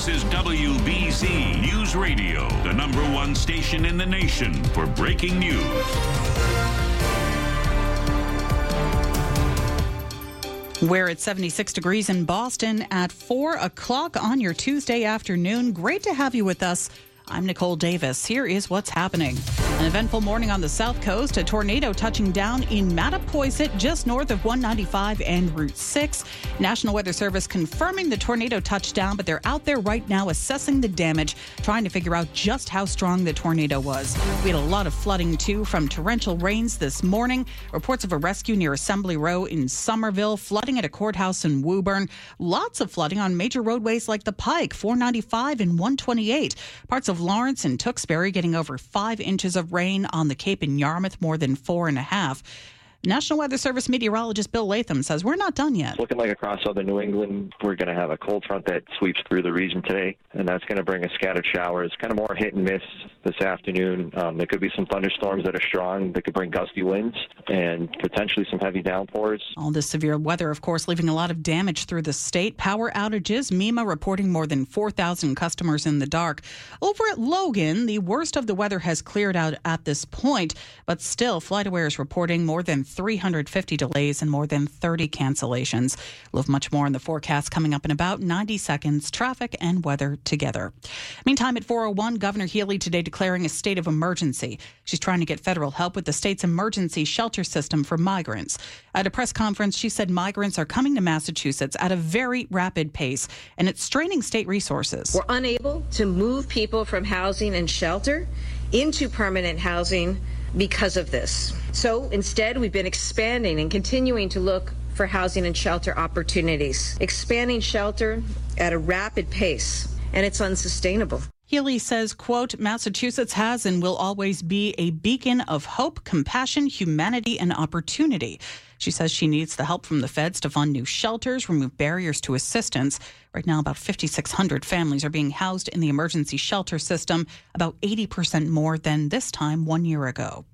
This is WBZ News Radio, the number one station in the nation for breaking news. We're at 76 degrees in Boston at 4 o'clock on your Tuesday afternoon. Great to have you with us. I'm Nicole Davis. Here is what's happening. An eventful morning on the south coast. A tornado touching down in Mattapoisett, just north of 195 and Route 6. National Weather Service confirming the tornado touchdown, but they're out there right now assessing the damage, trying to figure out just how strong the tornado was. We had a lot of flooding too from torrential rains this morning. Reports of a rescue near Assembly Row in Somerville, flooding at a courthouse in Woburn. Lots of flooding on major roadways like the Pike, 495 and 128. Parts of Lawrence and Tewksbury getting over five inches of rain on the Cape in Yarmouth, more than four and a half. National Weather Service meteorologist Bill Latham says we're not done yet. Looking like across southern New England, we're going to have a cold front that sweeps through the region today, and that's going to bring us scattered showers, kind of more hit and miss this afternoon. Um, there could be some thunderstorms that are strong that could bring gusty winds and potentially some heavy downpours. All this severe weather, of course, leaving a lot of damage through the state. Power outages, MEMA reporting more than 4,000 customers in the dark. Over at Logan, the worst of the weather has cleared out at this point, but still, FlightAware is reporting more than 350 delays and more than 30 cancellations. We'll have much more in the forecast coming up in about 90 seconds. Traffic and weather together. Meantime, at 401, Governor Healey today declaring a state of emergency. She's trying to get federal help with the state's emergency shelter system for migrants. At a press conference, she said migrants are coming to Massachusetts at a very rapid pace and it's straining state resources. We're unable to move people from housing and shelter into permanent housing because of this. So instead, we've been expanding and continuing to look for housing and shelter opportunities, expanding shelter at a rapid pace, and it's unsustainable. Healey says, quote, Massachusetts has and will always be a beacon of hope, compassion, humanity, and opportunity. She says she needs the help from the feds to fund new shelters, remove barriers to assistance. Right now, about 5,600 families are being housed in the emergency shelter system, about 80% more than this time one year ago.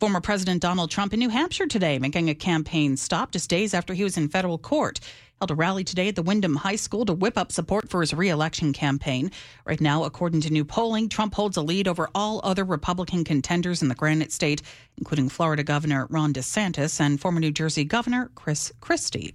Former President Donald Trump in New Hampshire today making a campaign stop just days after he was in federal court held a rally today at the Windham High School to whip up support for his reelection campaign. Right now, according to new polling, Trump holds a lead over all other Republican contenders in the Granite State, including Florida Governor Ron DeSantis and former New Jersey Governor Chris Christie.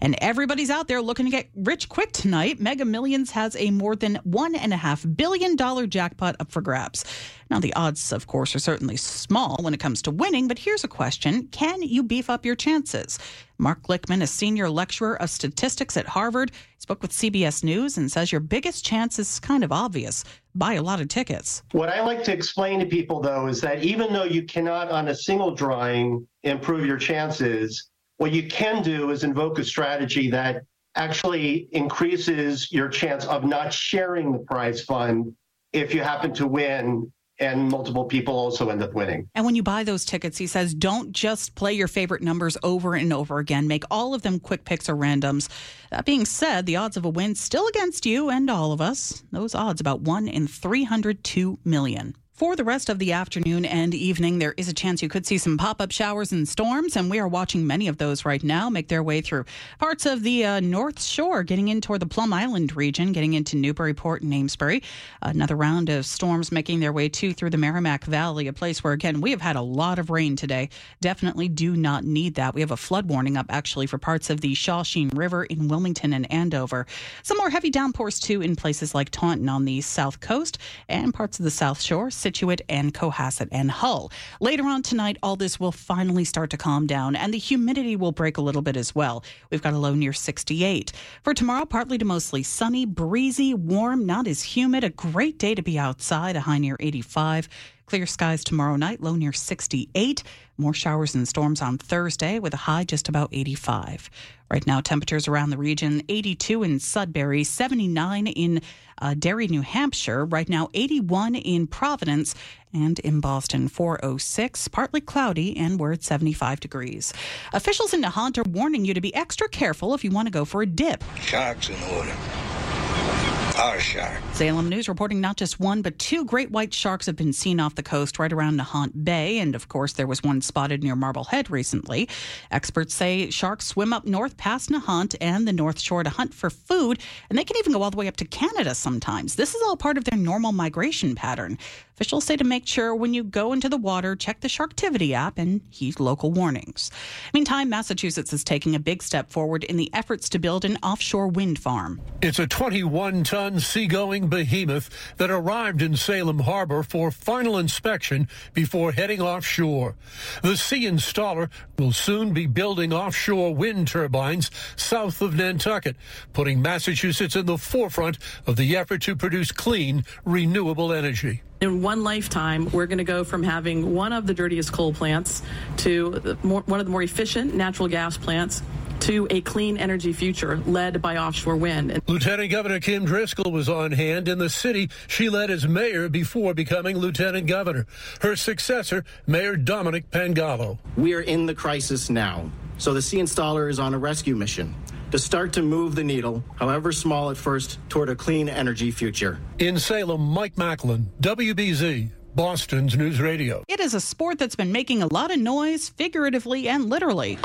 And everybody's out there looking to get rich quick tonight. Mega Millions has a more than $1.5 billion jackpot up for grabs. Now, the odds, of course, are certainly small when it comes to winning, but here's a question Can you beef up your chances? Mark Glickman, a senior lecturer of statistics at Harvard, spoke with CBS News and says your biggest chance is kind of obvious. Buy a lot of tickets. What I like to explain to people, though, is that even though you cannot on a single drawing improve your chances, what you can do is invoke a strategy that actually increases your chance of not sharing the prize fund if you happen to win and multiple people also end up winning. And when you buy those tickets, he says, don't just play your favorite numbers over and over again. Make all of them quick picks or randoms. That being said, the odds of a win still against you and all of us. Those odds about 1 in 302 million. For the rest of the afternoon and evening, there is a chance you could see some pop up showers and storms, and we are watching many of those right now make their way through parts of the uh, North Shore, getting in toward the Plum Island region, getting into Newburyport and Amesbury. Another round of storms making their way too through the Merrimack Valley, a place where, again, we have had a lot of rain today. Definitely do not need that. We have a flood warning up actually for parts of the Shawsheen River in Wilmington and Andover. Some more heavy downpours too in places like Taunton on the south coast and parts of the South Shore. Scituate and Cohasset and Hull. Later on tonight, all this will finally start to calm down and the humidity will break a little bit as well. We've got a low near 68. For tomorrow, partly to mostly sunny, breezy, warm, not as humid. A great day to be outside, a high near 85. Clear skies tomorrow night, low near 68. More showers and storms on Thursday with a high just about 85. Right now, temperatures around the region 82 in Sudbury, 79 in uh, Derry, New Hampshire. Right now, 81 in Providence and in Boston, 406. Partly cloudy, and we're at 75 degrees. Officials in Nahant are warning you to be extra careful if you want to go for a dip. Sharks in the water. Oh, our shark. Salem News reporting not just one, but two great white sharks have been seen off the coast right around Nahant Bay. And of course, there was one spotted near Marblehead recently. Experts say sharks swim up north past Nahant and the North Shore to hunt for food, and they can even go all the way up to Canada sometimes. This is all part of their normal migration pattern. Officials say to make sure when you go into the water, check the Sharktivity app and heed local warnings. Meantime, Massachusetts is taking a big step forward in the efforts to build an offshore wind farm. It's a 21 ton seagoing behemoth that arrived in Salem Harbor for final inspection before heading offshore. The sea installer will soon be building offshore wind turbines south of Nantucket, putting Massachusetts in the forefront of the effort to produce clean, renewable energy. In one lifetime, we're going to go from having one of the dirtiest coal plants to one of the more efficient natural gas plants to a clean energy future led by offshore wind. Lieutenant Governor Kim Driscoll was on hand in the city she led as mayor before becoming lieutenant governor. Her successor, Mayor Dominic Pangallo. We are in the crisis now, so the sea installer is on a rescue mission to start to move the needle, however small at first, toward a clean energy future. In Salem, Mike Macklin, WBZ. Boston's News Radio. It is a sport that's been making a lot of noise, figuratively and literally.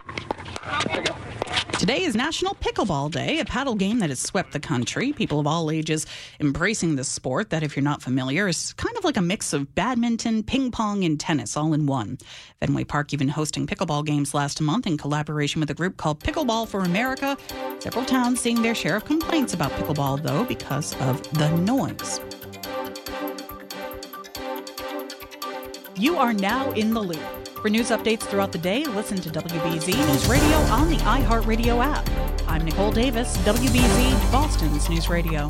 Today is National Pickleball Day, a paddle game that has swept the country. People of all ages embracing this sport that, if you're not familiar, is kind of like a mix of badminton, ping pong, and tennis all in one. Fenway Park even hosting pickleball games last month in collaboration with a group called Pickleball for America. Several towns seeing their share of complaints about pickleball, though, because of the noise. You are now in the loop. For news updates throughout the day, listen to WBZ News Radio on the iHeartRadio app. I'm Nicole Davis, WBZ Boston's News Radio.